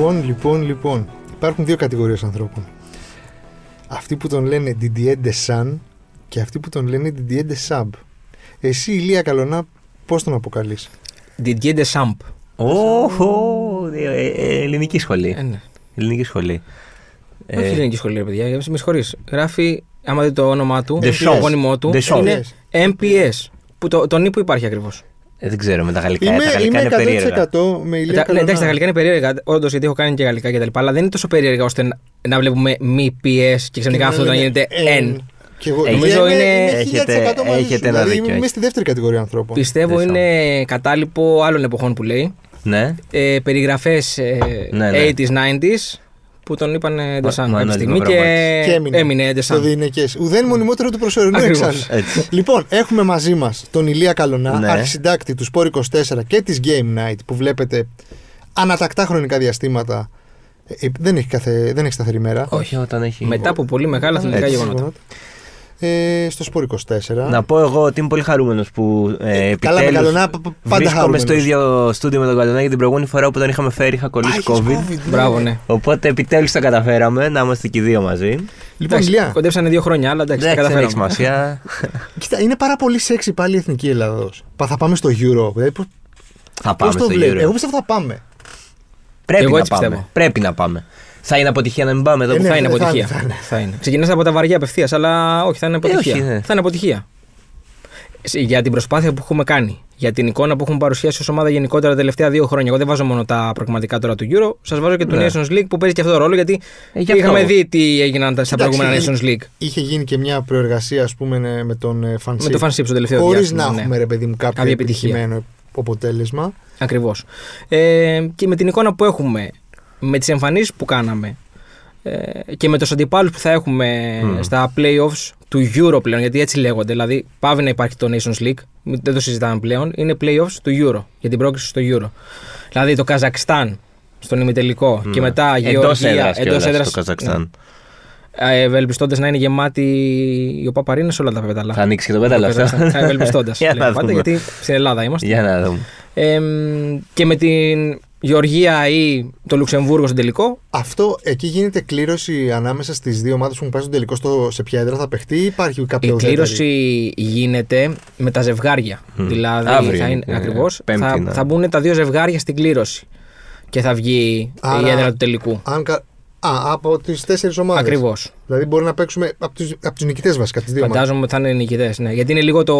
Λοιπόν, λοιπόν, λοιπόν. Υπάρχουν δύο κατηγορίες ανθρώπων. Αυτοί που τον λένε Didier Desan και αυτοί που τον λένε Didier Desab. Εσύ, Ηλία Καλονά, πώς τον αποκαλείς; Didier Deschamps. Οχο, ε, ε, ελληνική σχολή. Ε, ναι. Ελληνική σχολή. Όχι Ε, ελληνική σχολή, ρε παιδιά. Με συγχωρεί. Γράφει, άμα δείτε το όνομά του, Deschamps. το επώνυμό του, Deschamps. είναι MPS. Που το, το νι που υπάρχει ακριβώς. Ε, δεν ξέρω, με τα γαλλικά, Είμαι, τα γαλλικά είμαι είναι περίεργα. 100% με Ηλία Ναι, Καλονά. εντάξει, τα γαλλικά είναι περίεργα, όντως γιατί έχω κάνει και γαλλικά κτλ. Αλλά δεν είναι τόσο περίεργα ώστε να, να βλέπουμε μη PS και ξαφνικά αυτό να γίνεται N. Και εγώ, Νομίζω είμαι- είναι- είμαι έχετε- 1000% μαζί σου. έχετε ένα δηλαδή, δίκιο, Είμαι στη δεύτερη κατηγορία ανθρώπων. Πιστεύω Deschamps. είναι κατάλοιπο άλλων εποχών που λέει. Ναι. Ε, Περιγραφές Ναι, ναι. 80s, 90s που τον είπαν Ντεσάν κάποια Μανώλη στιγμή και Μαυροβάκης. Και έμεινε. έμεινε Στο Ντεσάν. διηνεκέ. Ουδέν μονιμότερο του προσωρινού Ακριβώς. εξάλλου. Έτσι. Λοιπόν, έχουμε μαζί μας τον Ηλία Καλονά, Ναι. αρχισυντάκτη του Sport 24 και της Game Night που βλέπετε ανατακτά χρονικά διαστήματα. Ε, ε, δεν, έχει καθε, δεν έχει σταθερή μέρα. Όχι, όταν έχει. Μετά από πολύ μεγάλα αθλητικά Έτσι. γεγονότα. Ε, στο Sport 24. Να πω εγώ ότι είμαι πολύ χαρούμενος που ε, καλά, με επιτέλους Καλονά, π- π- πάντα βρίσκομαι χαρούμενος. στο ίδιο στούντιο με τον Καλονά γιατί την προηγούμενη φορά που τον είχαμε φέρει είχα Α, κολλήσει είχες COVID. ναι. Μπράβο, ναι. Οπότε επιτέλους τα καταφέραμε να είμαστε και οι δύο μαζί. Λοιπόν, Εντάξει, Ηλία, κοντέψανε δύο χρόνια, αλλά εντάξει, τα Εντάξει, δεν έχει καταφέραμε. σημασία. κοίτα, είναι πάρα πολύ σεξι πάλι η εθνική Ελλάδος. Θα πάμε στο Euro. Δηλαδή, πώς, θα πώς πάμε το στο βλέπεις; Euro. Εγώ πιστεύω θα πάμε. Πρέπει Εγώ να έτσι πάμε. πιστεύω. Πρέπει να πάμε. Θα είναι αποτυχία να μην πάμε εδώ Ε, που ναι, Θα είναι θα είναι, αποτυχία. θα είναι. Θα είναι. Ξεκινάς από τα βαριά απευθείας, αλλά όχι, θα είναι αποτυχία. όχι, ναι. Θα είναι αποτυχία. Σε- Για την προσπάθεια που έχουμε κάνει, για την εικόνα που έχουμε παρουσιάσει ως ομάδα γενικότερα τα τελευταία δύο χρόνια. Εγώ δεν βάζω μόνο τα προγραμματικά τώρα του Euro, σας βάζω και του Ναι. Nations League που παίζει και αυτό το ρόλο γιατί Ε, γι' αυτό. είχαμε δει τι έγιναν τα- στα Κοιτάξτε, προηγούμενα είχε- Nations League. Είχε γίνει και μια προεργασία, ας πούμε, ναι, με τον ε, Φανσίπ. Με το Fansip στο τελευταίο Χωρίς διάστημα, να ναι. έχουμε, ρε παιδί μου, κάποιο Κάποια επιτυχία. επιτυχημένο αποτέλεσμα. Ακριβώς. Ε, και με την εικόνα που έχουμε, με τις εμφανίσεις που κάναμε ε, και με τους αντιπάλους που θα έχουμε Μμμ. στα playoffs του Euro πλέον, γιατί έτσι λέγονται. Δηλαδή, πάβει να υπάρχει το Nations League, μην- δεν το συζητάμε πλέον. Είναι playoffs του Euro, για την πρόκληση στο Euro. Δηλαδή, το Καζακστάν στον ημιτελικό και μετά Εντός Γεωργία έδρας εντός έδρας, στο Καζακστάν. ναι. Ε, Ευελπιστώντας να είναι γεμάτη η ΟΠΑΠΑΡΗΝΑ σε όλα τα πέταλα. Θα ανοίξει και το πέταλο αυτό. Ευελπιστώντας. Για να δούμε. γιατί στην Ελλάδα είμαστε. Για να δούμε. Ε, και με την Γεωργία ή το Λουξεμβούργο στον τελικό. Αυτό εκεί γίνεται κλήρωση ανάμεσα στις δύο ομάδες που έχουν πάει στον τελικό στο, σε ποια έδρα θα παιχτεί ή υπάρχει κάποια Η ουδέτερη; κλήρωση γίνεται με τα ζευγάρια. Μμ. Δηλαδή Αύριο θα είναι, είναι, ε, ακριβώς, Πέμπτη θα, είναι. θα μπουν τα δύο ζευγάρια στην κλήρωση. Και θα βγει Άρα- η έδρα του τελικού. Αν κα- Α, από τις τέσσερις ομάδες. Ακριβώς. Δηλαδή μπορεί να παίξουμε από του από τους νικητές βασικά, τις δύο ομάδες. Φαντάζομαι ότι θα είναι νικητές. Ναι. Γιατί είναι λίγο το.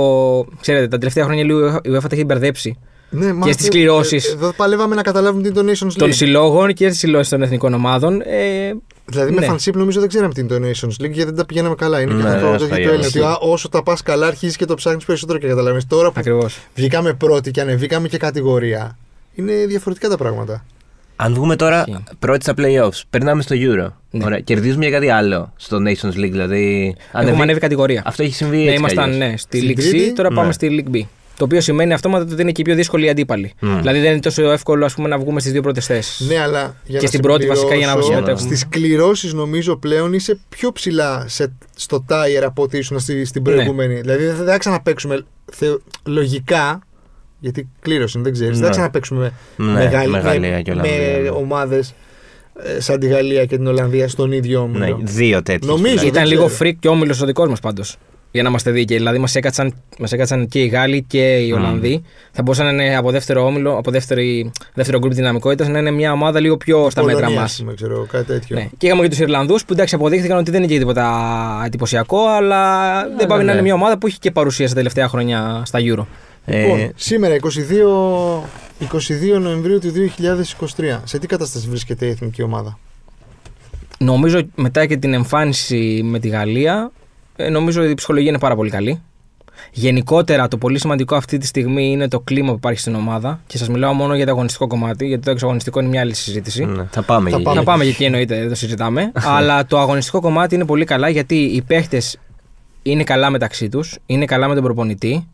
Ξέρετε, τα τελευταία χρόνια λίγο η UEFA τα έχει μπερδέψει. Ναι, μα και στις αυτό- κληρώσεις. ε, Εδώ παλεύαμε να καταλάβουμε τι είναι το Nations Των League. συλλόγων και τις συλλόγε των εθνικών ομάδων. Ε, Δηλαδή με ναι. φανσίπ νομίζω δεν ξέραμε τι είναι το Nations League γιατί δεν τα πηγαίναμε καλά. Είναι και Ναι, αυτό ναι, το στο έχει το ίδιο. Έλληνα. Ότι α, όσο τα πας καλά αρχίζεις και το ψάχνεις περισσότερο και καταλαβαίνεις. Τώρα που Ακριβώς. βγήκαμε πρώτοι και ανεβήκαμε και κατηγορία. Είναι διαφορετικά τα πράγματα. Αν βγούμε τώρα Ισχύει. πρώτοι στα playoffs, περνάμε στο Euro. Ναι. Ωραία. Κερδίζουμε για κάτι άλλο στο Nations League. Δηλαδή. Έχουμε ανέβει κατηγορία. Αυτό έχει συμβεί Ναι, έτσι. κι ήμασταν αλλιώς. ναι, στη Στην League C, Τρίτη, τώρα πάμε ναι. στη League B. Το οποίο σημαίνει αυτόματα ότι είναι και η πιο δύσκολη αντίπαλη. Μμ. Δηλαδή δεν είναι τόσο εύκολο ας πούμε, να βγούμε στις δύο πρώτες θέσεις. Ναι, αλλά για Και να στην πρώτη βασικά για να συμμετέχουμε. Στις κληρώσεις νομίζω πλέον είσαι πιο ψηλά σε, στο tire από ότι ήσουν στη, στην Ναι. προηγούμενη. Δηλαδή δεν θα ξαναπέξουμε θεω- λογικά. Γιατί κλήρωση είναι, δεν ξέρεις. Δεν Ναι. θα ξαναπέξουμε Ναι, με, Γαλλ- με με- Γαλλία και με Ολλανδία. ναι. ομάδες σαν τη Γαλλία και την Ολλανδία στον ίδιο Ναι, όμιλο. δύο τέτοιες. Νομίζω. Ήταν δεν λίγο ξέρω. freak και όμιλος ο δικός μας πάντως. Για να είμαστε δίκαιοι. Δηλαδή μας έκατσαν, μας έκατσαν και οι Γάλλοι και οι Μμ. Ολλανδοί. Θα μπορούσαν να είναι από δεύτερο όμιλο, από δεύτερη, δεύτερο γκρουπ δυναμικότητας, να είναι μια ομάδα λίγο πιο στα μέτρα Πολωνία, μας. ας πούμε, ξέρω, κάτι τέτοιο. Ναι. Και είχαμε και τους Ιρλανδούς που εντάξει αποδείχθηκαν ότι δεν είναι και τίποτα εντυπωσιακό, αλλά δεν πάει ναι, να είναι ναι. μια ομάδα που έχει και παρουσία στα τελευταία χρόνια στα Euro. Λοιπόν, Ε, σήμερα 22, 22 Νοεμβρίου του 2023. Σε τι κατάσταση βρίσκεται η εθνική ομάδα; Νομίζω μετά και την εμφάνιση με τη Γαλλία, ε, νομίζω ότι η ψυχολογία είναι πάρα πολύ καλή. Γενικότερα, το πολύ σημαντικό αυτή τη στιγμή είναι το κλίμα που υπάρχει στην ομάδα. Και σας μιλάω μόνο για το αγωνιστικό κομμάτι, γιατί το εξαγωνιστικό είναι μια άλλη συζήτηση. ναι, θα πάμε. Θα εκεί. πάμε. Θα πάμε και εκεί εννοείται, δεν το συζητάμε. Αλλά το αγωνιστικό κομμάτι είναι πολύ καλά γιατί οι παίχτε είναι καλά μεταξύ τους, είναι καλά με τον προπονητή.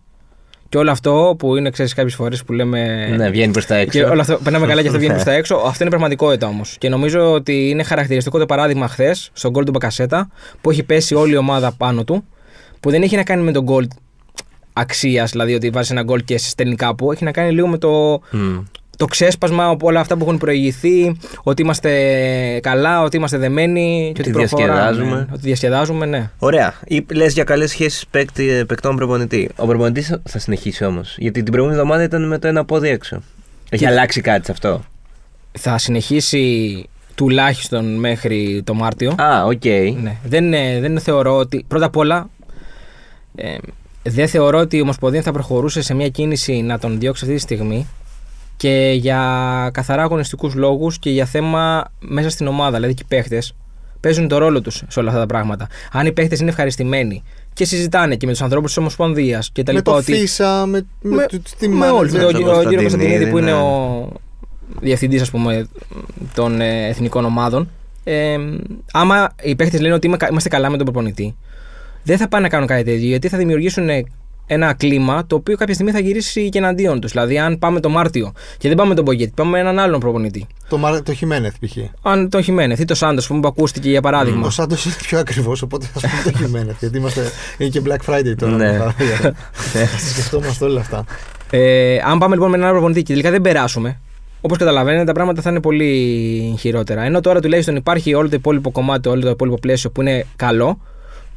Και όλο αυτό που είναι, ξέρεις, κάποιες φορές που λέμε. Ναι, βγαίνει προς τα έξω. Και όλο αυτό περνάμε καλά και αυτό βγαίνει προς τα έξω. Αυτό είναι πραγματικότητα όμως. Και νομίζω ότι είναι χαρακτηριστικό το παράδειγμα χθες στον γκολ του Μπακασέτα που έχει πέσει όλη η ομάδα πάνω του. Που δεν έχει να κάνει με τον γκολ αξίας, δηλαδή ότι βάζεις ένα γκολ και σε στέλνει κάπου. Έχει να κάνει λίγο με το Μμ. Το ξέσπασμα από όλα αυτά που έχουν προηγηθεί, ότι είμαστε καλά, ότι είμαστε δεμένοι και Ότι ότι προχωράμε. διασκεδάζουμε. Ότι διασκεδάζουμε, ναι. Ωραία. Λες για καλές σχέσεις παικτών προπονητή. Ο προπονητής θα συνεχίσει όμως. Γιατί την προηγούμενη εβδομάδα ήταν με το ένα πόδι έξω. Έχει Και- αλλάξει κάτι σε αυτό. Θα συνεχίσει τουλάχιστον μέχρι το Μάρτιο. Α, οκ. Ναι. Δεν, ε, δεν θεωρώ ότι. Πρώτα απ' όλα, ε, δεν θεωρώ ότι η Ομοσπονδία θα προχωρούσε σε μια κίνηση να τον διώξει αυτή τη στιγμή και για καθαρά αγωνιστικούς λόγους και για θέμα μέσα στην ομάδα. Δηλαδή και οι παίχτες παίζουν το ρόλο τους σε όλα αυτά τα πράγματα. Αν οι παίχτες είναι ευχαριστημένοι και συζητάνε και με τους ανθρώπους της Ομοσπονδίας και τα Με λοιπά. το ότι Φίσα, με, με, με, το team με όλους. manager. Με τον τον κύριος Κωνσταντινίδη, Κωνσταντινίδη που είναι ναι. ο διευθυντής, ας πούμε, των ε, εθνικών ομάδων. Ε, άμα οι παίχτες λένε ότι είμαι- είμαστε καλά με τον προπονητή, δεν θα πάνε να κάνουν κάτι τέτοιο γιατί θα δημιουργήσουν ένα κλίμα το οποίο κάποια στιγμή θα γυρίσει και εναντίον τους. Δηλαδή, αν πάμε το Μάρτιο και δεν πάμε τον Μπογκέτη, πάμε με έναν άλλον προπονητή. Το, Μαρ- το Χιμένεθ π.χ. Αν τον Χιμένεθ ή το Σάντος που ακούστηκε για παράδειγμα. Ο Σάντος είναι πιο ακριβώ, οπότε α πούμε το Χιμένεθ. γιατί είμαστε, είναι και Black Friday τώρα. Ναι. Θα τα σκεφτόμαστε όλα αυτά. Ε, αν πάμε λοιπόν με έναν άλλο προπονητή και τελικά δεν περάσουμε, όπως καταλαβαίνετε, τα πράγματα θα είναι πολύ χειρότερα. Ενώ τώρα τουλάχιστον υπάρχει όλο το υπόλοιπο κομμάτι, όλο το υπόλοιπο πλαίσιο που είναι καλό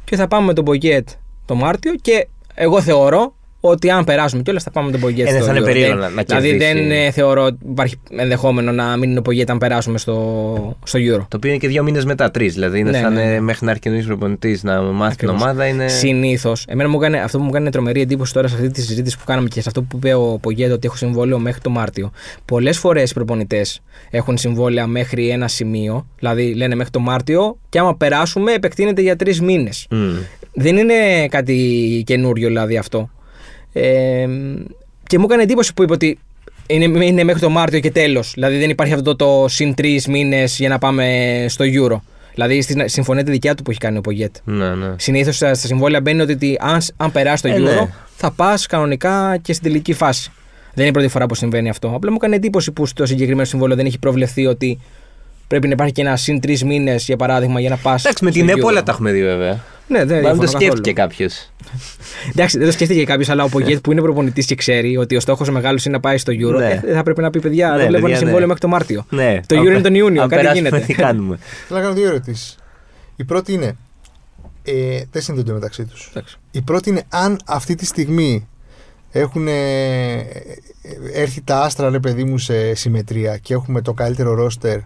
και θα πάμε με τον Μπογκέτ το Μάρτιο και εγώ θεωρώ ότι αν περάσουμε κιόλας θα πάμε με τον Μπογκέτ Ε, ναι, στο θα είναι Euro. περίεργο Δεν- να- να Δηλαδή κερδίσει. δεν ε, θεωρώ ότι υπάρχει ενδεχόμενο να μην είναι ο Μπογκέτ αν περάσουμε στο, στο Euro. Το οποίο είναι και δύο μήνες μετά, τρεις. Δηλαδή είναι Ναι, σαν ναι, ε, ναι. μέχρι να έρθει καινούριο προπονητής να μάθει την Ακριβώς. ομάδα. Είναι... Συνήθως, εμένα μου έκανε, αυτό που μου έκανε τρομερή εντύπωση τώρα σε αυτή τη συζήτηση που κάναμε και σε αυτό που είπε ο Πογέτο ότι έχω συμβόλαιο μέχρι το Μάρτιο. Πολλές φορές οι προπονητές έχουν συμβόλαια μέχρι ένα σημείο, δηλαδή λένε μέχρι το Μάρτιο και άμα περάσουμε επεκτείνεται για τρεις μήνες. Μμ. Δεν είναι κάτι καινούριο δηλαδή αυτό. Ε, και μου έκανε εντύπωση που είπε ότι είναι, είναι μέχρι το Μάρτιο και τέλος. Δηλαδή δεν υπάρχει αυτό το συν τρεις μήνες για να πάμε στο Euro. Δηλαδή στη συμφωνία τη δικιά του που έχει κάνει ο Πογέτ. Ναι, ναι. Συνήθως στα στα συμβόλαια μπαίνει ότι τι- αν, αν περάσει το Ε, Euro, ναι. θα πας κανονικά και στην τελική φάση. Δεν είναι η πρώτη φορά που συμβαίνει αυτό. Απλά μου έκανε εντύπωση που στο συγκεκριμένο συμβόλαιο δεν έχει προβλεφθεί ότι πρέπει να υπάρχει και ένα συν τρεις μήνες, για παράδειγμα, για να πας. Εντάξει, με την ΕΠΟ όλα τα έχουμε δει βέβαια. Ναι, δεν Μάλλον διαφωνώ το σκέφτηκε καθόλου. κάποιος. Εντάξει, δεν το σκέφτηκε κάποιος, αλλά ο Πογέτ που είναι προπονητής και ξέρει ότι ο στόχος μεγάλος είναι να πάει στο Euro, Ναι. ε, θα πρέπει να πει: Παιδιά, Ναι, δεν βλέπω παιδιά, ένα συμβόλαιο ναι. μέχρι το Μάρτιο. Ναι. Το Αν Euro είναι πε- τον Ιούνιο, αν κάτι περάσουμε, γίνεται. Τι κάνουμε. Θέλω να κάνω δύο ερωτήσεις. Η πρώτη είναι. Ε, δεν συνδέονται μεταξύ τους. Εντάξει. Η πρώτη είναι αν αυτή τη στιγμή έχουν ε, έρθει τα άστρα, ρε παιδί μου, σε συμμετρία και έχουμε το καλύτερο ρόστερ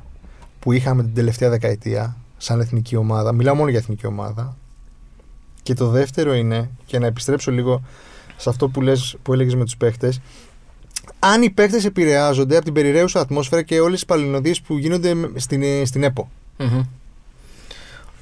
που είχαμε την τελευταία δεκαετία σαν εθνική ομάδα. Μιλάω μόνο για εθνική ομάδα. Και το δεύτερο είναι, και να επιστρέψω λίγο σε αυτό που, λες, που έλεγες με τους παίχτες, αν οι παίχτες επηρεάζονται από την περιραίουσα ατμόσφαιρα και όλες τις παλινοδίες που γίνονται στην, ε, στην ΕΠΟ. Μμμ.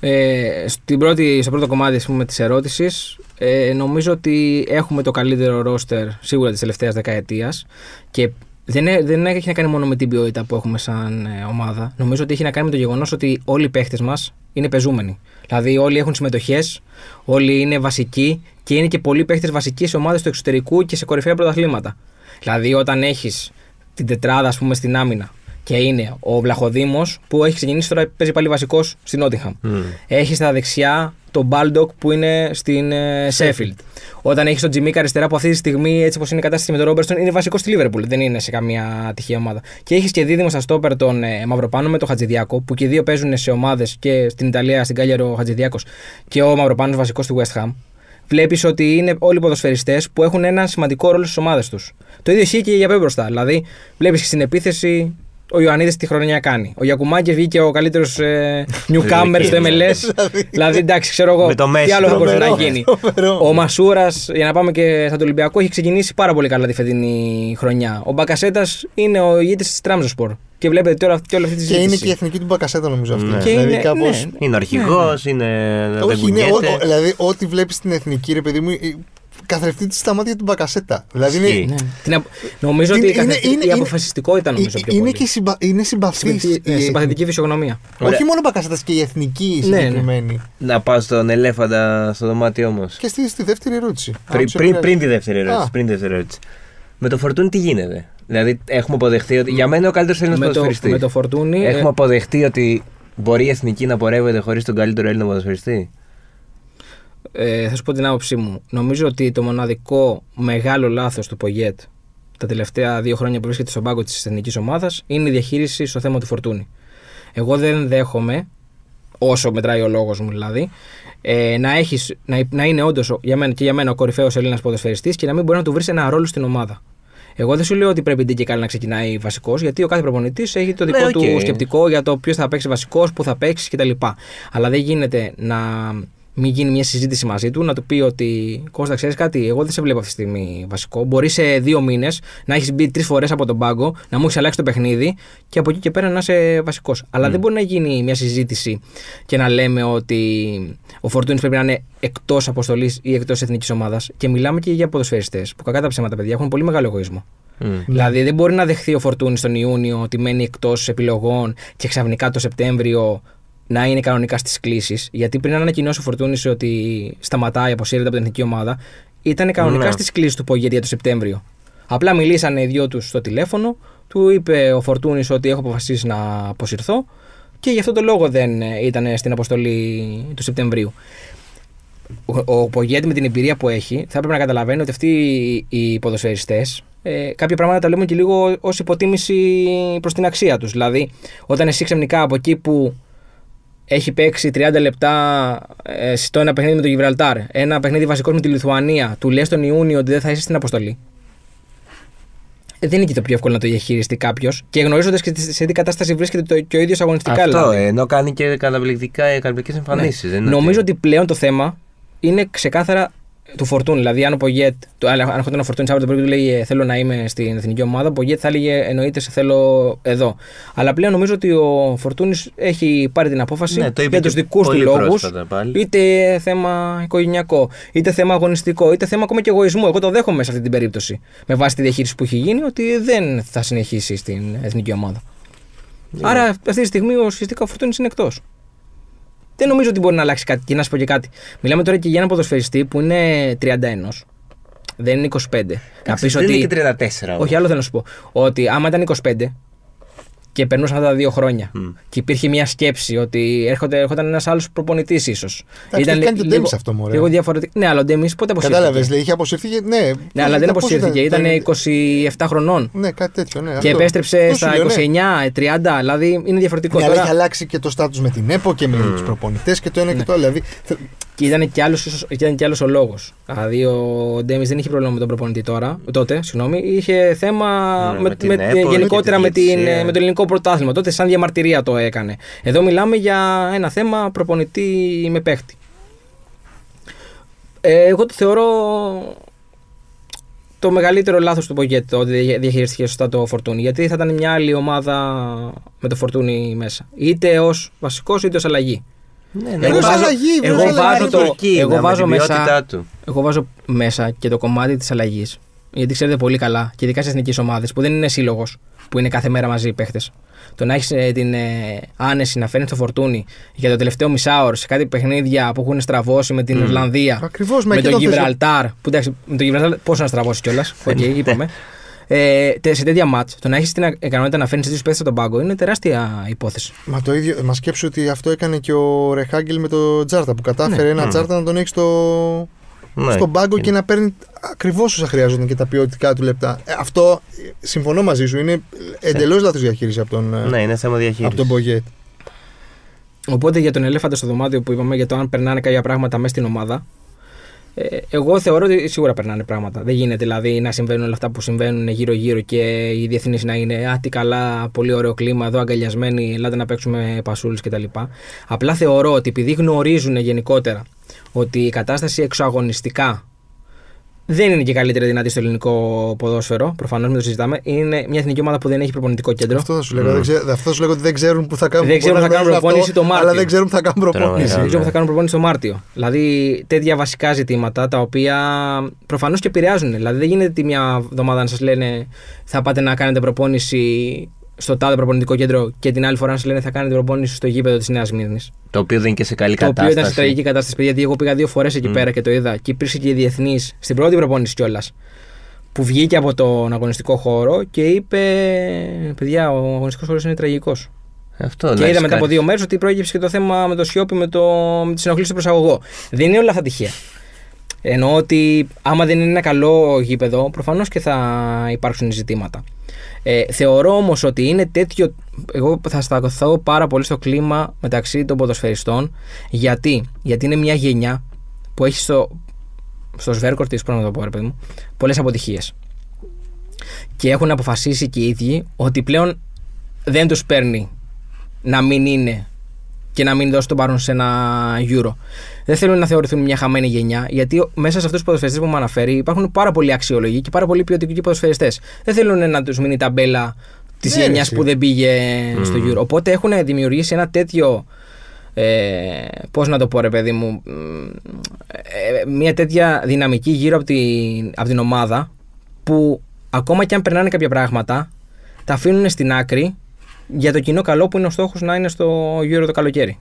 Ε, στην πρώτη, στο πρώτο κομμάτι ας πούμε, της ερώτησης ε, νομίζω ότι έχουμε το καλύτερο ρόστερ σίγουρα της τελευταίας δεκαετίας και δεν, ε- δεν έχει να κάνει μόνο με την ποιότητα που έχουμε σαν ε, ομάδα. Νομίζω ότι έχει να κάνει με το γεγονός ότι όλοι οι παίχτες μας είναι παιζούμενοι. Δηλαδή όλοι έχουν συμμετοχές, όλοι είναι βασικοί και είναι και πολλοί παίχτες βασικοί σε ομάδες του εξωτερικού και σε κορυφαία πρωταθλήματα. Δηλαδή όταν έχεις την τετράδα ας πούμε στην άμυνα και είναι ο Βλαχοδήμος που έχει ξεκινήσει τώρα παίζει πάλι βασικός στην Νότιγχαμ. Μμ. Έχει στα δεξιά τον Μπάλντοκ που είναι στην Σέφιλντ. Όταν έχεις τον Τζιμίκα αριστερά που αυτή τη στιγμή, έτσι όπως είναι η κατάσταση με τον Ρόμπερτον, είναι βασικός στη Λίβερπουλ. Δεν είναι σε καμία τυχαία ομάδα. Και έχεις και δίδυμο στα στόπερ τον ε, Μαυροπάνο με τον Χατζηδιάκο, που και οι δύο παίζουν σε ομάδες και στην Ιταλία, στην Κάλιαρο ο Χατζηδιάκος και ο Μαυροπάνο βασικός στη West Ham. Βλέπεις ότι είναι όλοι οι ποδοσφαιριστές που έχουν έναν σημαντικό ρόλο στις ομάδες τους. Το ίδιο ισχύει και για πιο μπροστά. Δηλαδή, βλέπεις στην επίθεση ο Ιωαννίδης τη χρονιά κάνει. Ο Γιακουμάκης βγήκε ο καλύτερος ε, newcomer στο MLS. δηλαδή, εντάξει, ξέρω εγώ. Με το Messi. τι άλλο θα μπορούσε να Τρομερό, γίνει. τρομερό. Ο Μασούρας, για να πάμε και στον Ολυμπιακό, έχει ξεκινήσει πάρα πολύ καλά τη φετινή χρονιά. Ο Μπακασέτας είναι ο ηγέτης της Τραμζοσπορ. Και βλέπετε τώρα και όλη αυτή τη Και είναι συζήτηση. και η εθνική του Μπακασέτα νομίζω αυτή. Ναι. Και δηλαδή είναι- κάπως... ναι. Είναι ο αρχηγός, είναι. δεν Όχι, είναι, ο, κουνιέται. ο- δηλαδή ό,τι βλέπεις στην εθνική, ρε παιδί μου, ε, καθρεφτεί στα μάτια του Μπακασέτα. Δηλαδή είναι, Ισχύει. Ναι. Την απο- Νομίζω Είναι- ότι η είναι- καθε- είναι- η αποφασιστικότητα νομίζω ε, πιο είναι πολύ. και συμπα, είναι συμπαθής. Συμπαθη- η- ε, Συμπαθητική φυσιογνωμία. Ωραία. Όχι μόνο ο Μπακασέτας και η εθνική Ναι, ναι. συγκεκριμένη. Να πάω στον ελέφαντα στο δωμάτιό όμω. Και στη, στη δεύτερη ερώτηση. Αν Πριν, σε πριν, επηρεάζει. πριν τη δεύτερη ερώτηση. Α. Πριν τη δεύτερη ερώτηση. Με το φορτούνι τι γίνεται; Δηλαδή, έχουμε αποδεχτεί ότι. Για μένα είναι ο καλύτερος Έλληνας Με το, ποδοσφαιριστής. με το φορτούνι. Έχουμε ε, αποδεχτεί ότι μπορεί η εθνική να πορεύεται χωρίς τον καλύτερο Έλληνα ποδοσφαιριστή; Ε, θα σου πω την άποψή μου. Νομίζω ότι το μοναδικό μεγάλο λάθος του Πογέτ τα τελευταία δύο χρόνια που βρίσκεται στον πάγκο της εθνικής ομάδας είναι η διαχείριση στο θέμα του φορτούνη. Εγώ δεν δέχομαι, όσο μετράει ο λόγος μου δηλαδή, ε, να, έχεις, να, να είναι όντως για μένα, και για μένα ο κορυφαίος Έλληνας ποδοσφαιριστής και να μην μπορεί να του βρεις ένα ρόλο στην ομάδα. Εγώ δεν σου λέω ότι πρέπει την και να ξεκινάει βασικός, γιατί ο κάθε προπονητής έχει το δικό Ναι, οκ. του σκεπτικό για το ποιος θα παίξει βασικός, πού θα παίξει κτλ. Αλλά δεν γίνεται να μην γίνει μια συζήτηση μαζί του, να του πει ότι Κώστα, ξέρεις κάτι, εγώ δεν σε βλέπω αυτή τη στιγμή βασικό. Μπορεί σε δύο μήνες να έχεις μπει τρεις φορές από τον πάγκο, να μου έχεις αλλάξει το παιχνίδι και από εκεί και πέρα να είσαι βασικός. Αλλά δεν μπορεί να γίνει μια συζήτηση και να λέμε ότι ο Φορτούνης πρέπει να είναι εκτός αποστολής ή εκτός εθνικής ομάδας. Και μιλάμε και για ποδοσφαιριστές που κακά τα ψέματα, παιδιά, έχουν πολύ μεγάλο εγωισμό. Μμ. Δηλαδή δεν μπορεί να δεχθεί ο Φορτούνης τον Ιούνιο ότι μένει εκτός επιλογών και ξαφνικά το Σεπτέμβριο να είναι κανονικά στις κλήσεις. Γιατί πριν ανακοινώσει ο Φορτούνης ότι σταματάει, αποσύρεται από την εθνική ομάδα, ήταν κανονικά Ναι. στις κλήσεις του Πογέτη για το Σεπτέμβριο. Απλά μιλήσανε οι δυο τους στο τηλέφωνο, του είπε ο Φορτούνης ότι έχω αποφασίσει να αποσυρθώ και γι' αυτό το λόγο δεν ε, ήταν στην αποστολή του Σεπτεμβρίου. Ο, ο Πογέτη με την εμπειρία που έχει θα έπρεπε να καταλαβαίνει ότι αυτοί οι ποδοσφαιριστές ε, κάποια πράγματα τα λέμε και λίγο ως υποτίμηση προς την αξία τους. Δηλαδή, όταν εσύ ξαφνικά από εκεί που έχει παίξει 30 λεπτά ε, στο ένα παιχνίδι με το Γιβραλτάρ, ένα παιχνίδι βασικός με τη Λιθουανία, του λες τον Ιούνιο ότι δεν θα είσαι στην αποστολή. Ε, δεν είναι και το πιο εύκολο να το διαχειριστεί κάποιος και γνωρίζοντας και σε τι κατάσταση βρίσκεται το, και ο ίδιος αγωνιστικά. Αυτό, δηλαδή. ε, ενώ κάνει και καταπληκτικά καταπληκτικές εμφανίσεις. Ναι. Νομίζω ότι πλέον το θέμα είναι ξεκάθαρα του Φορτούν. Δηλαδή, αν ο Πογέτ, το, αν έρχονταν ο Φορτούν Σάββατο πρωί και του λέει ε, Θέλω να είμαι στην εθνική ομάδα, ο Πογέτ θα έλεγε Εννοείται, σε θέλω εδώ. Αλλά πλέον νομίζω ότι ο Φορτούνης έχει πάρει την απόφαση Ναι, το είπε για τους και δικούς του πολύ λόγους. πρόσφατα πάλι. Είτε θέμα οικογενειακό, είτε θέμα αγωνιστικό, είτε θέμα ακόμα και εγωισμού. Εγώ το δέχομαι σε αυτή την περίπτωση. Με βάση τη διαχείριση που έχει γίνει, ότι δεν θα συνεχίσει στην εθνική ομάδα. Ναι. Άρα αυτή τη στιγμή ουσιαστικά ο Φορτούνης είναι εκτός. Δεν νομίζω ότι μπορεί να αλλάξει κάτι. Και να σου πω και κάτι. Μιλάμε τώρα και για ένα ποδοσφαιριστή που είναι 31. Δεν είναι 25. να Εντάξει, πεις δεν ότι. είναι και 34. όμως. Όχι, άλλο θέλω να σου πω. Ότι άμα ήταν 25 και περνούσαν αυτά τα δύο χρόνια Μμ. και υπήρχε μια σκέψη ότι έρχονται, έρχονταν ένας άλλος προπονητής ίσως. έχει κάνει τον Ντέμις αυτό, μωρέ. Λίγο διαφορετικό. Ναι, αλλά ο Ντέμι πότε αποσύρθηκε; Κατάλαβες, λέει, είχε αποσυρθεί. Ναι, Ναι, αλλά δεν πώς αποσύρθηκε. Ήταν το- 27 χρονών. Ναι, κάτι τέτοιο. Ναι, Και αυτό. επέστρεψε Αυτό σου στα λέω, ναι. 29, 30, δηλαδή είναι διαφορετικό. Ναι, αλλά Τώρα- έχει αλλάξει και το στάτου με την ΕΠΟ και με τους προπονητές και το ένα και το άλλο. Δηλαδή, θε- Και ήταν και άλλος, ίσως- ήταν και άλλος ο λόγος. Δηλαδή ο Ντέμις δεν είχε πρόβλημα με τον προπονητή τώρα, τότε, συγγνώμη. Είχε θέμα Ναι, με, με την με- ΕΠΟ, γενικότερα με με, τη την, διαιτησία. με το ελληνικό πρωτάθλημα. Τότε, σαν διαμαρτυρία το έκανε. Εδώ μιλάμε για ένα θέμα προπονητή με παίχτη. Ε, εγώ το θεωρώ το μεγαλύτερο λάθος του Πογέτ ότι δια- διαχειρίστηκε σωστά το Φορτούνη. Γιατί θα ήταν μια άλλη ομάδα με το Φορτούνη μέσα. Είτε ως βασικός είτε ως αλλαγή. Ναι, Εγώ ναι, Βρες βάζω- αλλαγή, βρες εγώ αλλαγή. βάζω το- Εκεί, εγώ με βάζω την μέσα- ποιότητά Του. Εγώ βάζω μέσα και το κομμάτι της αλλαγής. Γιατί ξέρετε πολύ καλά, και ειδικά στις εθνικές ομάδες που δεν είναι σύλλογος, που είναι κάθε μέρα μαζί οι παίχτες. Το να έχεις την ε, άνεση να φέρνεις το Φορτούνη για το τελευταίο μισάωρο σε κάτι παιχνίδια που έχουν στραβώσει με την Μμμ. Ιρλανδία, Ακριβώς, μα με εκεί τον το θες. Γιβραλτάρ. Που εντάξει, με τον Γιβραλτάρ πώς να στραβώσει κιόλας. Οκ, είπαμε. Ε, τε- σε τέτοια μάτς, το να έχεις την ικανότητα να φέρνεις δύο παίχτε από τον πάγκο είναι τεράστια υπόθεση. Μα το ίδιο, μα σκέψου ότι αυτό έκανε και ο Ρεχάγκελ με το Τζάρτα που κατάφερε ένα Μμ. Τζάρτα να τον έχει στο, Ναι. στον πάγκο και να παίρνει ακριβώς όσα χρειάζονταν και τα ποιοτικά του λεπτά. Ε, αυτό ε, συμφωνώ μαζί σου. Είναι εντελώς λάθος διαχείριση από τον, ε, Ναι, είναι θέμα από διαχείριση. τον Μπογκέτ. Οπότε για τον ελέφαντα στο δωμάτιο που είπαμε για το αν περνάνε κάποια πράγματα μέσα στην ομάδα. Ε, εγώ θεωρώ ότι σίγουρα περνάνε πράγματα. Δεν γίνεται δηλαδή να συμβαίνουν όλα αυτά που συμβαίνουν γύρω-γύρω και οι διεθνεί να είναι Α, τι καλά, πολύ ωραίο κλίμα, εδώ αγκαλιασμένοι, ελάτε να παίξουμε πασούλες κτλ. Απλά θεωρώ ότι επειδή γνωρίζουν γενικότερα ότι η κατάσταση εξωαγωνιστικά δεν είναι και η καλύτερη δυνατή στο ελληνικό ποδόσφαιρο. Προφανώς μην το συζητάμε. Είναι μια εθνική ομάδα που δεν έχει προπονητικό κέντρο. Αυτό θα σου λέγα. Μμ. δεν ξέ- Αυτό θα σου λέγα ότι δεν ξέρουν που θα κάνουν Δεν ξέρουν που θα μπορεί να κάνουν γνωρίζουν προπόνηση αυτό, το Μάρτιο. Αλλά δεν ξέρουν που θα κάνουν προπόνηση. Τρομερά. Δεν ξέρω ναι. που θα κάνουν προπόνηση το Μάρτιο. Δηλαδή τέτοια βασικά ζητήματα τα οποία προφανώς και επηρεάζουν. Δηλαδή δεν γίνεται τη μια εβδομάδα να σας λένε θα πάτε να κάνετε προπόνηση στο τάδε προπονητικό κέντρο και την άλλη φορά να σα λένε θα κάνετε προπόνηση στο γήπεδο της Νέας Μύρνης. Το οποίο δεν είναι και σε καλή Το οποίο κατάσταση. ήταν σε τραγική κατάσταση, παιδιά, γιατί εγώ πήγα δύο φορές εκεί Μμ. πέρα και το είδα. Και υπήρξε και διεθνής στην πρώτη προπόνηση κιόλας. Που βγήκε από τον αγωνιστικό χώρο και είπε: Παιδιά, ο αγωνιστικός χώρος είναι τραγικός. Αυτό, Και να είδα έχεις μετά από κάτι. δύο μέρες ότι προέκυψε και το θέμα με το Σιώπη με, το, με τη συνοχλήση στο προσαγωγό. Δεν είναι όλα αυτά τυχαία. Εννοώ ότι άμα δεν είναι ένα καλό γήπεδο, προφανώς και θα υπάρξουν ζητήματα. Ε, θεωρώ όμως ότι είναι τέτοιο. Εγώ θα σταθώ πάρα πολύ στο κλίμα μεταξύ των ποδοσφαιριστών. Γιατί, γιατί είναι μια γενιά που έχει στο, στο σβέρκορ της, να το πω, ρε παιδί μου, πολλές αποτυχίες. Και έχουν αποφασίσει και οι ίδιοι ότι πλέον δεν τους παίρνει να μην είναι και να μην δώσει τον παρόν σε ένα Euro. Δεν θέλουν να θεωρηθούν μια χαμένη γενιά, γιατί μέσα σε αυτούς τους ποδοσφαιριστές που μου αναφέρει υπάρχουν πάρα πολλοί αξιολογοί και πάρα πολλοί ποιοτικοί ποδοσφαιριστές. Δεν θέλουν να τους μείνει η ταμπέλα της Ναι, γενιάς εσύ. που δεν πήγε στο Euro. Οπότε έχουν δημιουργήσει ένα τέτοιο. Ε, πώς να το πω ρε παιδί μου μ, ε, μια τέτοια δυναμική γύρω από την, από την ομάδα που ακόμα και αν περνάνε κάποια πράγματα τα αφήνουν στην άκρη για το κοινό καλό που είναι ο στόχος να είναι στο Euro το καλοκαίρι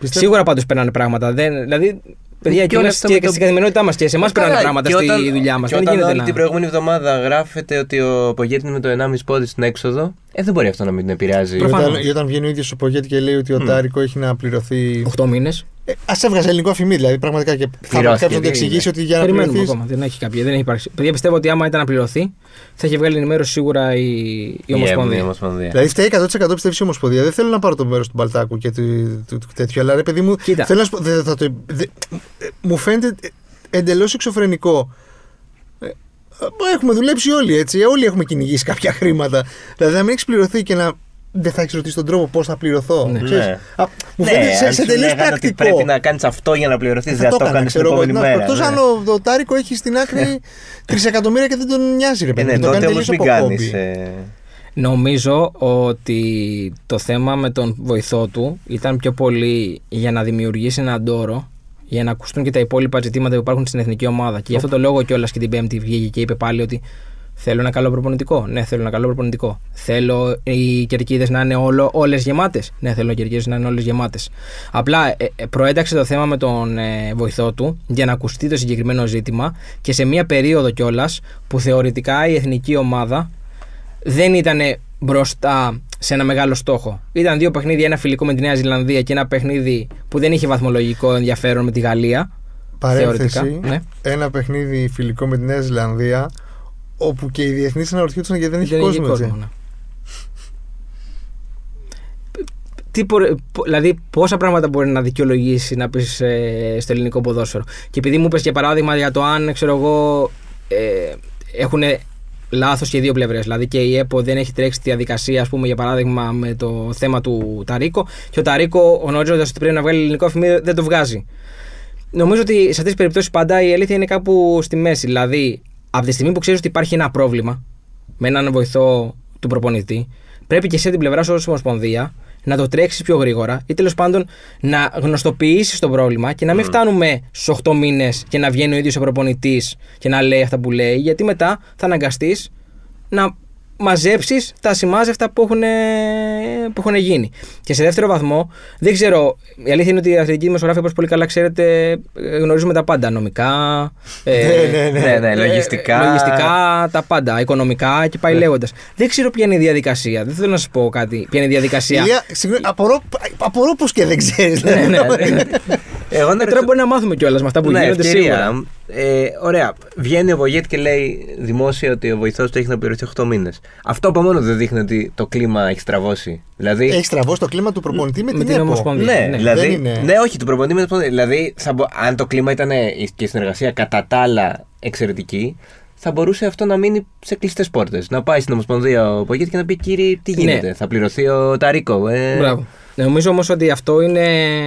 Πιστεύω- Σίγουρα πάντως περνάνε πράγματα. Δεν, δηλαδή, παιδιά, Και και, όλα όλες, αυτά και, με και το- στην καθημερινότητά μας και σε εμάς Ε, περνάνε καλά, πράγματα και στη όταν- δουλειά μας. Και Δεν όταν γίνεται όλη να. την προηγούμενη εβδομάδα γράφεται ότι ο Πογέτη είναι με το 1,5 πόδι στην έξοδο, ε, δεν μπορεί αυτό να μην τον επηρεάζει. Και όταν, Προφανώς. και όταν βγαίνει ο ίδιος ο Πογέτη και λέει ότι ο Τάρικο έχει να πληρωθεί. 8 μήνες. Ε, Α έβγαζε ελληνικό αφημί, δηλαδή πραγματικά και θα Πληρώθηκε, κάποιο να το δεν εξηγήσει είναι. ότι για να Περιμένουμε πληρωθεί. ακόμα. Δεν έχει κάποια. Δεν έχει υπάρξει. Παιδιά, πιστεύω ότι άμα ήταν να πληρωθεί, θα είχε βγάλει ενημέρωση σίγουρα η, η Η Ομοσπονδία. Ομοσπονδία. Δηλαδή φταίει 100% πιστεύεις η Ομοσπονδία. Δεν θέλω να πάρω το μέρος του Μπαλτάκου και του, του, του τέτοιου, αλλά ρε παιδί μου. Κοίτα. Θέλω να σου πω, δεν θα το, δε- ε, μου φαίνεται εντελώς εξωφρενικό. Ε, ε, Έχουμε δουλέψει όλοι έτσι. ε, Όλοι έχουμε κυνηγήσει κάποια χρήματα. Δηλαδή, να μην έχει πληρωθεί και να δεν θα έχεις ρωτήσει τον τρόπο πώς θα πληρωθώ. Ναι. Ξέρεις, Ναι. α, μου Ναι, φαίνεται σε, αν σε σου τελείως λέγανε ότι πρακτικό. πρέπει να κάνεις αυτό για να πληρωθείς, Ε, δεν θα το κάνεις την ξέρω εγώ. επόμενη Να, μέρα. Εκτός ναι. αν ο, ο Τάρικο έχει στην άκρη τρισεκατομμύρια και δεν τον νοιάζει, ρε Ε, παιδί. ναι, μου, το τότε κάνει όμως τελείως μην από κάνεις. χόμπι. Νομίζω ότι το θέμα με τον βοηθό του ήταν πιο πολύ για να δημιουργήσει έναν τόρο για να ακουστούν και τα υπόλοιπα ζητήματα που υπάρχουν στην εθνική ομάδα. Και γι' αυτό το λόγο κιόλας και την Πέμπτη βγήκε και είπε πάλι ότι θέλω ένα καλό προπονητικό; Ναι, θέλω ένα καλό προπονητικό. Θέλω οι κερκίδες να είναι όλες γεμάτες; Ναι, θέλω οι κερκίδες να είναι όλες γεμάτες. Απλά ε, ε, προέταξε το θέμα με τον ε, βοηθό του για να ακουστεί το συγκεκριμένο ζήτημα και σε μια περίοδο κιόλας που θεωρητικά η εθνική ομάδα δεν ήταν μπροστά σε ένα μεγάλο στόχο. Ήταν δύο παιχνίδια, ένα φιλικό με τη Νέα Ζηλανδία και ένα παιχνίδι που δεν είχε βαθμολογικό ενδιαφέρον με τη Γαλλία. Παρένθεση. Θεωρητικά, ναι. Ένα παιχνίδι φιλικό με τη Νέα Ζηλανδία όπου και οι διεθνεί αναρωτιόντουσαν γιατί δεν έχει Δεν είχε κόσμο. έτσι. ναι. Τι, μπορεί- πο- δηλαδή, πόσα πράγματα μπορεί να δικαιολογήσει να πεις ε, στο ελληνικό ποδόσφαιρο; Και επειδή μου είπε για παράδειγμα για το αν ξέρω εγώ ε, έχουν λάθος και οι δύο πλευρές. Δηλαδή και η ΕΠΟ δεν έχει τρέξει τη διαδικασία, ας πούμε, για παράδειγμα με το θέμα του Ταρίκο. Και ο Ταρίκο, γνωρίζοντας ότι πρέπει να βγάλει ελληνικό αφημί, δεν το βγάζει. Νομίζω ότι σε αυτές τις περιπτώσεις πάντα η αλήθεια είναι κάπου στη μέση. Δηλαδή, από τη στιγμή που ξέρεις ότι υπάρχει ένα πρόβλημα με έναν βοηθό του προπονητή, πρέπει και εσύ από την πλευρά σου ως Ομοσπονδία να το τρέξεις πιο γρήγορα ή τέλος πάντων να γνωστοποιήσεις το πρόβλημα και να μην φτάνουμε στου 8 μήνες και να βγαίνει ο ίδιος ο προπονητής και να λέει αυτά που λέει, γιατί μετά θα αναγκαστείς να μαζέψεις τα σημάζευτα που έχουν, που έχουν γίνει. Και σε δεύτερο βαθμό, δεν ξέρω. Η αλήθεια είναι ότι οι αθλητικοί δημοσιογράφοι, όπως πολύ καλά ξέρετε, ε, γνωρίζουμε τα πάντα. Νομικά, ε, Ναι, ναι, ναι. Ναι, ναι, ε, λογιστικά. λογιστικά, τα πάντα. Οικονομικά και πάει λέγοντας. Δεν ξέρω ποια είναι η διαδικασία. Δεν θέλω να σας πω κάτι. Ποια είναι η διαδικασία. Ηλία, συγγνώμη, απορώ, απορώ πως και δεν ξέρεις. ναι, ναι. Εγώ να Ε, Τώρα μπορεί να μάθουμε κιόλας με αυτά που ναι, γίνονται ευκαιρία. σίγουρα. Ε, ωραία. Βγαίνει ο Βογέτ και λέει δημόσια ότι ο βοηθός του έχει να πληρωθεί 8 μήνες. Αυτό από μόνο δεν δείχνει ότι το κλίμα έχει στραβώσει. Δηλαδή. Έχει τραβώσει το κλίμα του προπονητή με, Με την την ΕΠΟ. Ομοσπονδία. Ναι, ναι. δηλαδή, Δεν είναι- ναι, όχι, του προπονητή με το Δηλαδή, θα μπο- αν το κλίμα ήταν και η συνεργασία κατά τα άλλα εξαιρετική, θα μπορούσε αυτό να μείνει σε κλειστές πόρτες. Να πάει στην Ομοσπονδία ο Πογέτη και να πει: Κύριε, τι Ναι. γίνεται, θα πληρωθεί ο Ταρίκο. Ε, Μπράβο. Νομίζω όμως ότι αυτό είναι,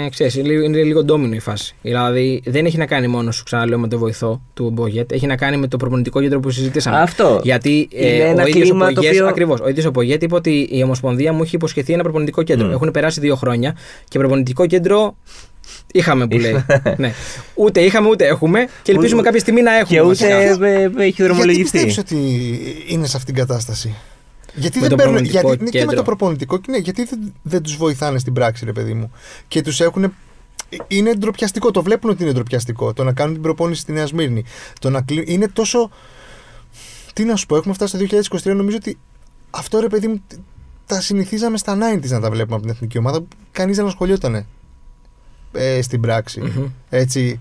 ξέρεις, είναι λίγο- είναι λίγο ντόμινο η φάση. Δηλαδή δεν έχει να κάνει μόνος σου, ξαναλέω, με το βοηθό του Μπογιέτ, έχει να κάνει με το προπονητικό κέντρο που συζητήσαμε. Αυτό. Γιατί Είναι ε, ένα ο ίδιος ο κλίμα το Πογιέτ, οποίο- ακριβώς, ο ίδιος ο Πογιέτ είπε ότι η Ομοσπονδία μου έχει υποσχεθεί ένα προπονητικό κέντρο. Mm. Έχουν περάσει δύο χρόνια και προπονητικό κέντρο είχαμε που λέει. ναι. Ούτε είχαμε ούτε έχουμε και ελπίζουμε Ούτε- κάποια στιγμή να έχουμε. Και βασικά. ούτε ε, ε, έχει Γιατί δρομολογηθεί. πιστεύεις ότι είναι σε αυτήν την κατάσταση; Γιατί Με δεν το παίρνουν. προπονητικό Γιατί, ναι, και με κέντρο. το προπονητικό ναι, γιατί δεν, δεν τους βοηθάνε στην πράξη, ρε παιδί μου; Και τους έχουν. Είναι ντροπιαστικό, το βλέπουν ότι είναι ντροπιαστικό. Το να κάνουν την προπόνηση στη Νέα Σμύρνη. Το να κλει... Είναι τόσο. Τι να σου πω, έχουμε φτάσει το 2023. Νομίζω ότι αυτό ρε παιδί μου τα συνηθίζαμε στα 90s να τα βλέπουμε από την εθνική ομάδα. Κανείς δεν ασχολιόταν ε, στην πράξη. Μμμ. Έτσι.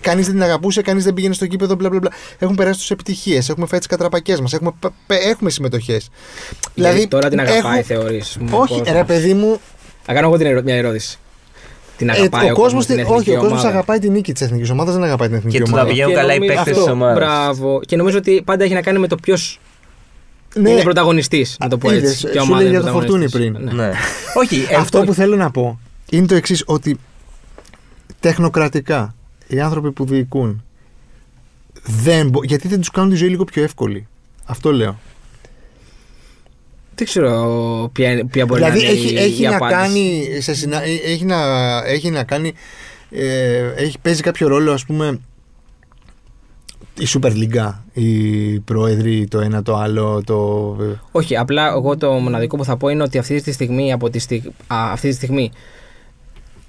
Κανείς δεν την αγαπούσε, κανείς δεν πήγαινε στο κήπεδο, μπλα μπλα μπλα. Έχουν περάσει του επιτυχίες, έχουμε φάει τις κατραπακές μας, έχουμε, έχουμε συμμετοχές. Δηλαδή, τώρα την αγαπάει, έχω- θεωρείς. μου, Όχι, κόσμος. ρε παιδί μου, Να κάνω εγώ την ερω- μια ερώτηση. Την ε, αγαπάει ο ο κόσμος. κόσμος την εθνική Όχι, ο κόσμος ομάδα. αγαπάει την νίκη της εθνικής ομάδας, δεν αγαπάει την εθνική Και του να ομάδα. πηγαίνουν Και καλά οι νομίζω- παίκτες της αυτό, ομάδας. Μπράβο. Και νομίζω ότι πάντα έχει να κάνει με το ποιος Ναι, είναι πρωταγωνιστής. Να το πω είδες, έτσι. σου Ποια ομάδα λέει είναι για το Φορτούνι πρωταγωνιστής. πριν. Ναι. Ναι. Όχι, ε, Αυτό όχι. που θέλω να πω είναι το εξής, ότι τεχνοκρατικά οι άνθρωποι που διοικούν δεν μπο- γιατί δεν τους κάνουν τη ζωή λίγο πιο εύκολη. Αυτό λέω. Δεν ξέρω ποια, ποια μπορεί δηλαδή να είναι έχει, η, έχει η να απάντηση. κάνει. Σε συνα... ε, έχει, να, έχει να κάνει. Ε, έχει παίζει κάποιο ρόλο, ας πούμε, η Super League, οι πρόεδροι, το ένα το άλλο, το. Όχι, απλά εγώ το μοναδικό που θα πω είναι ότι αυτή τη στιγμή, από τη στιγ- α, αυτή τη στιγμή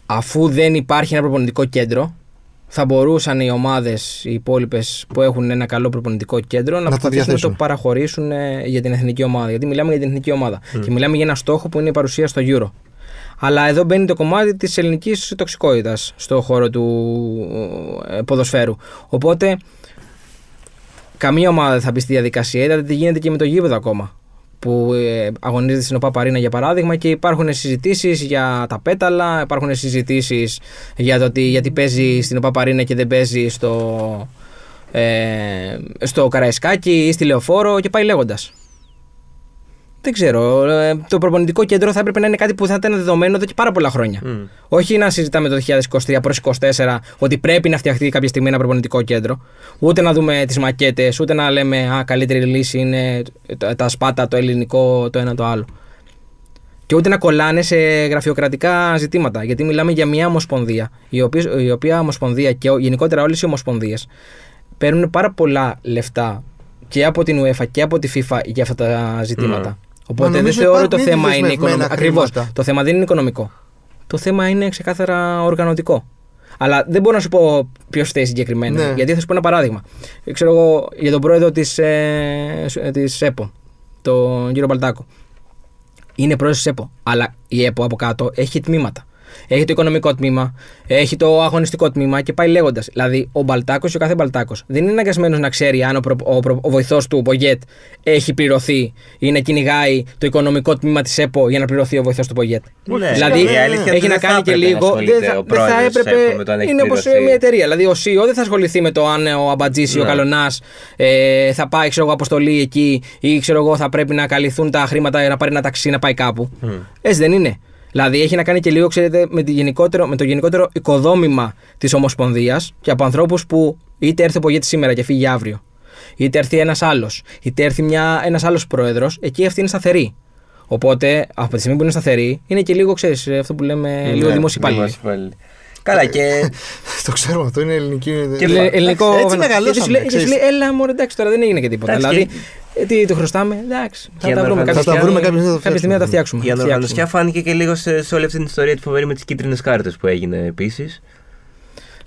αφού δεν υπάρχει ένα προπονητικό κέντρο, θα μπορούσαν οι ομάδες, οι υπόλοιπες που έχουν ένα καλό προπονητικό κέντρο, να, το προσπαθήσουν να το διαθέσουν. παραχωρήσουν ε, για την εθνική ομάδα. Γιατί μιλάμε για την εθνική ομάδα. Και μιλάμε για ένα στόχο που είναι η παρουσία στο Euro. Αλλά εδώ μπαίνει το κομμάτι της ελληνικής τοξικότητας στο χώρο του ε, ποδοσφαίρου. Οπότε καμία ομάδα δεν θα μπει στη διαδικασία. Είδατε τι γίνεται και με το γήπεδο ακόμα. Που ε, αγωνίζεται στην ΟΠΑ Παρίνα για παράδειγμα και υπάρχουν συζητήσεις για τα πέταλα, υπάρχουν συζητήσεις για το ότι γιατί παίζει στην ΟΠΑ Παρίνα και δεν παίζει στο, ε, στο Καραϊσκάκι ή στη Λεωφόρο και πάει λέγοντας. Δεν ξέρω. ε, Το προπονητικό κέντρο θα έπρεπε να είναι κάτι που θα ήταν δεδομένο εδώ και πάρα πολλά χρόνια. Μμ. Όχι να συζητάμε το 2023 προς 2024 ότι πρέπει να φτιαχτεί κάποια στιγμή ένα προπονητικό κέντρο. Ούτε να δούμε τις μακέτες, ούτε να λέμε Α, καλύτερη λύση είναι τα- τα σπάτα, το ελληνικό, το ένα το άλλο. Και ούτε να κολλάνε σε γραφειοκρατικά ζητήματα. Γιατί μιλάμε για μια ομοσπονδία, η οποία, η οποία ομοσπονδία και ο- γενικότερα όλες οι ομοσπονδίες παίρνουν πάρα πολλά λεφτά και από την UEFA και από τη FIFA για αυτά τα ζητήματα. Ναι. Οπότε δεν νομίζω θεωρώ το υπάρχουν ήδη θέμα είναι δεσμευμένα οικονομικό. Ακριβώς. χρήματα. Το θέμα δεν είναι οικονομικό. Το θέμα είναι ξεκάθαρα οργανωτικό. Αλλά δεν μπορώ να σου πω ποιος φταίει συγκεκριμένα. Ναι. Γιατί θα σου πω ένα παράδειγμα. Ε, Ξέρω εγώ για τον πρόεδρο της ε, της ΕΠΟ, τον κύριο Μπαλτάκο. Είναι πρόεδρος της ΕΠΟ. Αλλά η ΕΠΟ από κάτω έχει τμήματα. Έχει το οικονομικό τμήμα, έχει το αγωνιστικό τμήμα και πάει λέγοντας. Δηλαδή, ο Μπαλτάκος και ο κάθε Μπαλτάκος δεν είναι αναγκασμένος να ξέρει αν ο, προ, ο, προ- ο βοηθός του, ο Πογέτ, έχει πληρωθεί ή να κυνηγάει το οικονομικό τμήμα της ΕΠΟ για να πληρωθεί ο βοηθός του Πογέτ. Ναι, δηλαδή, η αλήθεια είναι έχει ότι να δεν θα κάνει και έπρεπε να λίγο. ασχολείται Δεν θα, ο δεν θα πρόεδρος της έπρεπε. ΕΠΟ με το αν έχει είναι όπως πληρωθεί. μια εταιρεία. Δηλαδή, ο CEO δεν θα ασχοληθεί με το αν ο Αμπατζής ή ο Ναι. Καλονάς ε, θα πάει ξέρω, εγώ, αποστολή εκεί ή ξέρω εγώ, θα πρέπει να καλυφθούν τα χρήματα για να πάρει ένα ταξί να πάει κάπου. Μμ. Έτσι δεν είναι. Δηλαδή έχει να κάνει και λίγο, ξέρετε, με, τη γενικότερο, με το γενικότερο οικοδόμημα της Ομοσπονδίας και από ανθρώπους που είτε έρθει ο Πογέτης σήμερα και φύγει αύριο, είτε έρθει ένας άλλος, είτε έρθει ένας άλλος πρόεδρος, εκεί αυτή είναι σταθερή. Οπότε από τη στιγμή που είναι σταθερή, είναι και λίγο, ξέρεις, αυτό που λέμε, λίγο Ναι, δημόσιοι υπάλληλοι. δημόσιοι υπάλληλοι. Καλά, και το ξέρω, αυτό είναι ελληνική. Και Ελε- ελληνικό. Έτσι φαινόμενο. μεγαλώσαμε, Και σου λέει- και σου ξέρεις. λέει, έλα μου, εντάξει, τώρα δεν έγινε και τίποτα. Εντάξει, δηλαδή, ε, τι του χρωστάμε, εντάξει. Θα Και τα να βρούμε οργανωθεί- κάποια Θα τα βρούμε στιγμή. κάποια στιγμή, θα τα Κάποια στιγμή θα τα φτιάξουμε. φτιάξουμε. η Θα ανοργανωσιά φτιάξουμε. φάνηκε και λίγο σε, σε όλη αυτή την ιστορία της φοβερή με τις κίτρινες κάρτες που έγινε επίσης.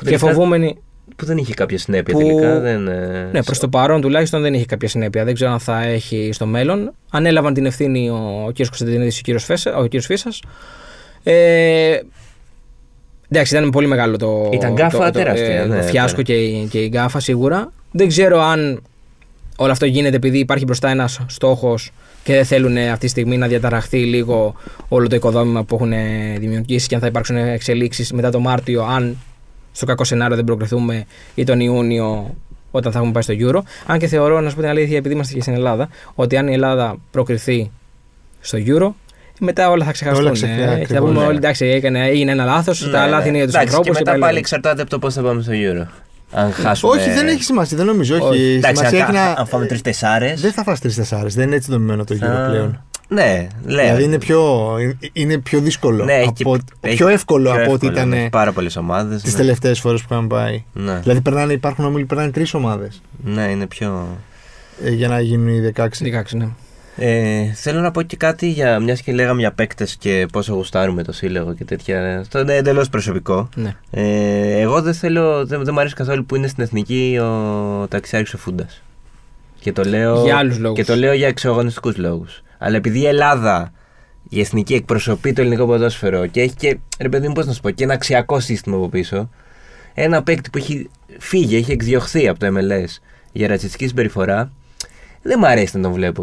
Και φοβούμενοι. Που δεν είχε κάποια συνέπεια Που- τελικά. Δεν, ε, Ναι, προς το παρόν τουλάχιστον δεν είχε κάποια συνέπεια. Δεν ξέρω αν θα έχει στο μέλλον. Ανέλαβαν την ευθύνη ο, ο κ. Κωνσταντινίδης και ο κ. Φέσα- ο κ. Φύσσα. Ε, εντάξει, ήταν πολύ μεγάλο το, Ήταν γκάφα το, το, τεράστια, ναι, φιάσκο ναι. και, η- και η γκάφα σίγουρα. Δεν ξέρω αν όλο αυτό γίνεται επειδή υπάρχει μπροστά ένας στόχος και δεν θέλουν αυτή τη στιγμή να διαταραχθεί λίγο όλο το οικοδόμημα που έχουν δημιουργήσει και αν θα υπάρξουν εξελίξεις μετά το Μάρτιο, αν στο κακό σενάριο δεν προκριθούμε ή τον Ιούνιο όταν θα έχουμε πάει στο Euro. Αν και θεωρώ, να σου πω την αλήθεια, επειδή είμαστε και στην Ελλάδα, ότι αν η Ελλάδα προκριθεί στο Euro, μετά όλα θα ξεχαστούν. Όλα ξεφύγουν, ε, και θα ακριβώς, πούμε ναι. όλοι εντάξει, έγινε, έγινε ένα λάθος, Ναι, τα λάθη ναι. είναι για τους Εντάξει, ανθρώπους. Και μετά πάλι εξαρτάται από το πώς θα πάμε στο Euro. Αν χάσουμε. Όχι, δεν έχει σημασία, δεν νομίζω. Όχι. Όχι. Η Εντάξει, σημασία αν, έχει να. αν φάμε τρεις τεσσάρες. Δεν θα φας τρεις τεσσάρες. Δεν είναι έτσι δομημένο το γύρο πλέον. Ναι, λέω. Δηλαδή είναι πιο, είναι πιο δύσκολο. Ναι, έχει από, έχει- πιο εύκολο πιο από ό,τι εύκολο, ήταν έχει Πάρα πολλές ομάδες. τις τελευταίες φορές που είχαμε πάει. Ναι. Δηλαδή περνάνε, υπάρχουν ομίλοι που περνάνε τρεις ομάδες ναι, είναι πιο. για να γίνουν οι 16. 16, ναι. Ε, θέλω να πω και κάτι για μιας και λέγαμε για παίκτες και πόσο γουστάρουμε το σύλλογο και τέτοια. Αυτό είναι εντελώς προσωπικό. ναι. Ε, εγώ δεν θέλω, δεν, δεν μου αρέσει καθόλου που είναι στην εθνική ο ταξιάρχης ο Φούντας. Και το λέω Για άλλους λόγους. Και το λέω για εξωαγωνιστικούς λόγους. Αλλά επειδή η Ελλάδα, η εθνική, εκπροσωπεί το ελληνικό ποδόσφαιρο και έχει και, ρε παιδί μου, πώς να σου πω, και ένα αξιακό σύστημα από πίσω. ένα παίκτη που έχει φύγει, έχει εκδιωχθεί από το MLS για ρατσιστική συμπεριφορά, δεν μου αρέσει να τον βλέπω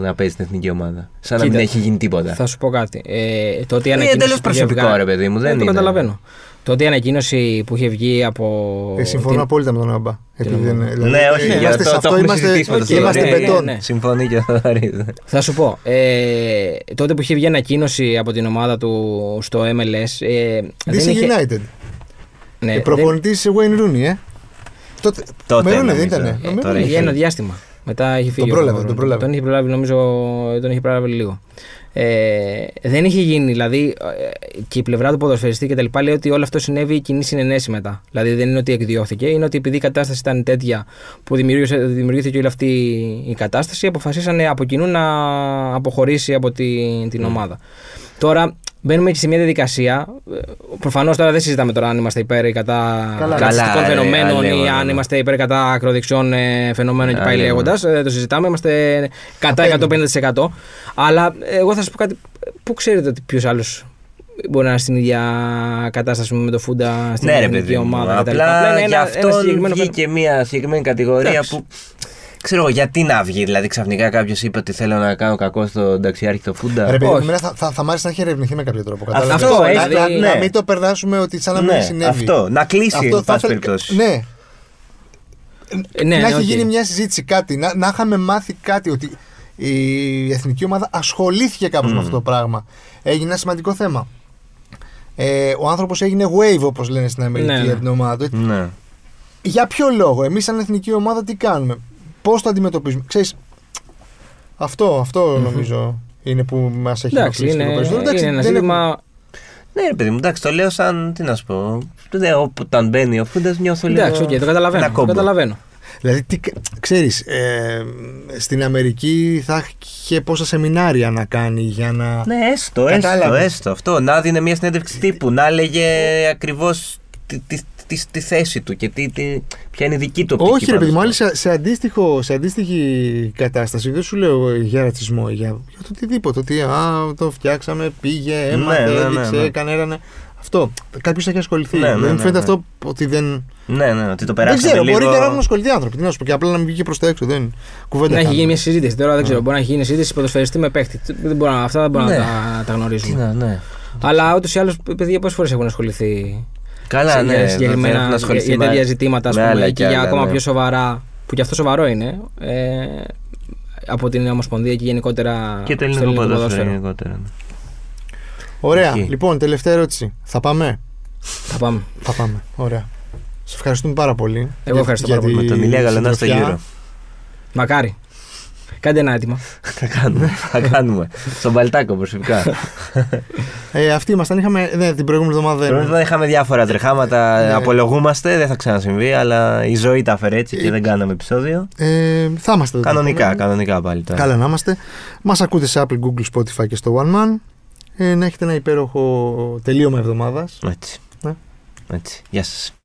να παίζει στην εθνική ομάδα. Σαν να Κοίτα, μην έχει γίνει τίποτα. Θα σου πω κάτι. Ε, το ότι η Είναι ανακοίνωση εντελώς που είχε προσωπικό, βγάλει- ρε παιδί μου. Ε, Δεν το είναι. καταλαβαίνω. Το ότι η ανακοίνωση που είχε βγει από. Ε, συμφωνώ την- απόλυτα με τον Άμπα. Επειδή δεν, ομάδα. δηλαδή, Ναι, όχι, είμαστε για σε το, το αυτό, έχουμε είμαστε, συζητήσει με το Οκ, είμαστε ναι, Θοδωρή. μπετόν. ναι. Συμφωνεί και ο Θοδωρής. Θα σου πω. Ε, τότε που είχε βγει ανακοίνωση από την ομάδα του στο MLS. Ε, δεν DC είχε, United. ναι, Ε, δεν- Προπονητής Wayne Rooney, ε. Τότε, Τότε με Rooney δεν νομίζω. ήταν. Ε, τώρα για είχε- ένα διάστημα. Μετά έχει φύγει. ο πρόλαβε, Ρόνι. τον πρόλαβε. Τον είχε προλάβει, νομίζω. Τον είχε προλάβει λίγο. Ε, δεν είχε γίνει, δηλαδή ε, και η πλευρά του ποδοσφαιριστή και τα λοιπά λέει ότι όλο αυτό συνέβη κοινή συνενέση μετά. Δηλαδή δεν είναι ότι εκδιώθηκε, είναι ότι επειδή η κατάσταση ήταν τέτοια που δημιούργησε- δημιουργήθηκε όλη αυτή η κατάσταση, αποφασίσανε από κοινού να αποχωρήσει από την, την ομάδα. Τώρα μπαίνουμε και σε μια διαδικασία. Προφανώς τώρα δεν συζητάμε τώρα αν είμαστε υπέρ ή κατά Καλά. ρατσιστικών Καλά, ε, φαινομένων άλλη ή αιώνα, αν ναι. είμαστε υπέρ κατά ακροδεξιών ε, φαινομένων και πάει Άλλη λέγοντας. το συζητάμε, είμαστε κατά Απέναντι. 150%. Αλλά εγώ θα σα πω κάτι. Πού ξέρετε ότι ποιος άλλος μπορεί να είναι στην ίδια κατάσταση με το Φούντα στην Ναι, ρε εθνική παιδί μου. ομάδα κτλ. Απλά είναι γι' ένα- αυτό ένα συγκεκριμένο βγήκε μια συγκεκριμένη κατηγορία Εντάξει. που. Ξέρω εγώ, γιατί να βγει, δηλαδή ξαφνικά κάποιος είπε ότι θέλω να κάνω κακό στον Ταξιάρχη το Φούντα. Ρε παιδί, Όχι. εμένα θα, θα, θα μ' άρεσε να έχει ερευνηθεί με κάποιο τρόπο. Αυτό, κατάλαβες; έχει, να, δηλαδή, να ναι. μην το περνάσουμε ότι σαν να μην ναι, συνέβη. αυτό. Να κλείσει, Αυτό εν θα πάση ήθελα- περιπτώσει. Ναι, Ε, ναι, να ναι, έχει οκ. γίνει μια συζήτηση, κάτι. Να, να είχαμε μάθει κάτι ότι η εθνική ομάδα ασχολήθηκε κάπως με αυτό το πράγμα. Έγινε ένα σημαντικό θέμα. Ε, ο άνθρωπος έγινε waive, όπως λένε στην Αμερική, Ναι, ναι. για την ομάδα του. Ναι. Για ποιο λόγο, εμείς σαν εθνική ομάδα τι κάνουμε, πώς το αντιμετωπίζουμε. Ξέρεις, αυτό, αυτό νομίζω είναι που μας έχει Εντάξει, ενοχλήσει είναι, λίγο περισσότερο. είναι Εντάξει, ένα δεν ζήτημα. Ναι, ρε παιδί μου, εντάξει, το λέω σαν. Τι να σου πω. Δεν, όταν μπαίνει ο Φούντα, νιώθω λίγο. Εντάξει, οκ, το καταλαβαίνω. ένα Το κόμπο. καταλαβαίνω. Δηλαδή, τι, ξέρεις, ε, στην Αμερική θα είχε πόσα σεμινάρια να κάνει για να... Ναι, έστω, έστω, Κατάλαβες. έστω. Αυτό. Να δίνει μια συνέντευξη τύπου, να έλεγε ακριβώς τη, τη, τη, τη θέση του και τι, τι, ποια είναι η δική του οπτική. Όχι, ρε παιδί μου, πάνω άλλη στο- σε, σε, αντίστοιχο, σε αντίστοιχη κατάσταση. Δεν σου λέω για ρατσισμό, για, για το οτιδήποτε. Ότι α, το φτιάξαμε, πήγε, έμαθε, Ναι, ναι, ναι, έδειξε, ναι. έκανε, έρανε. Αυτό. Κάποιος έχει ασχοληθεί. Ναι, ναι, δεν ναι, μου φαίνεται ναι. αυτό ότι δεν. Ναι, ναι, ότι το Δεν περάσαμε ξέρω, λίγο... μπορεί και να έχουν ασχοληθεί άνθρωποι. Τι να σου πω, και απλά να μην βγήκε προς τα έξω. Δεν κουβέντα. Να έχει κάνουμε. γίνει μια συζήτηση. Τώρα δεν ξέρω. Μπορεί να έχει γίνει συζήτηση ποδοσφαιριστή με παίχτη. Δεν μπορώ, να- αυτά δεν μπορούμε Ναι. να τα, τα Τι γνωρίζουμε. να, ναι. Αλλά ούτως ή άλλως, παιδιά, πόσες φορές έχουν ασχοληθεί; Καλά, σε- ναι. για δεν συγκεκριμένα έχουν ασχοληθεί για με- τέτοια ζητήματα ας με πούμε, άλλα και κι για άλλα, ακόμα ναι. πιο σοβαρά. Που και αυτό σοβαρό είναι. Ε, από την Ομοσπονδία και γενικότερα Και το στο ελληνικό ποδόσφαιρο γενικότερα. ναι. Ωραία. Εκεί. Λοιπόν, τελευταία ερώτηση. Θα πάμε; Θα πάμε. Θα πάμε. Ωραία. Σε ευχαριστούμε πάρα πολύ. Εγώ ευχαριστώ πάρα τη πολύ. Με τον Ηλία Γαλανά στο συντροφιά. γύρο. Μακάρι. Κάντε ένα έτοιμο. Θα κάνουμε. Θα κάνουμε. Στον Παλτάκο προσωπικά. Ε, αυτοί ήμασταν. Είχαμε. Ναι, την προηγούμενη εβδομάδα δεν. Πρώτα είχαμε διάφορα τρεχάματα. Ναι. Απολογούμαστε, δεν θα ξανασυμβεί, αλλά η ζωή τα έφερε έτσι και δεν κάναμε επεισόδιο. Ε, θα είμαστε. εδώ. Κανονικά, κανονικά πάλι τώρα. Καλά να είμαστε. Μας ακούτε σε Apple, Google, Spotify και στο One Man. Ε, να έχετε ένα υπέροχο τελείωμα εβδομάδας. Έτσι. Ναι. Έτσι. Γεια σας.